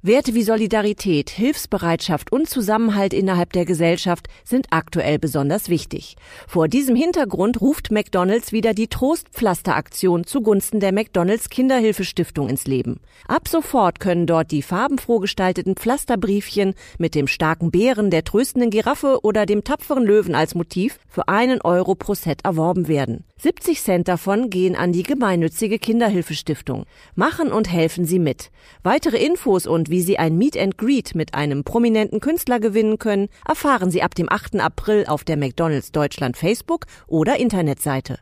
Werte wie Solidarität, Hilfsbereitschaft und Zusammenhalt innerhalb der Gesellschaft sind aktuell besonders wichtig. Vor diesem Hintergrund ruft McDonald's wieder die Trostpflasteraktion zugunsten der McDonald's Kinderhilfestiftung ins Leben. Ab sofort können dort die farbenfroh gestalteten Pflasterbriefchen mit dem starken Bären, der tröstenden Giraffe oder dem tapferen Löwen als Motiv für einen Euro pro Set erworben werden. 70 Cent davon gehen an die gemeinnützige Kinderhilfestiftung. Machen und helfen Sie mit. Weitere Infos und wie Sie ein Meet and Greet mit einem prominenten Künstler gewinnen können, erfahren Sie ab dem 8. April auf der McDonald's Deutschland Facebook oder Internetseite.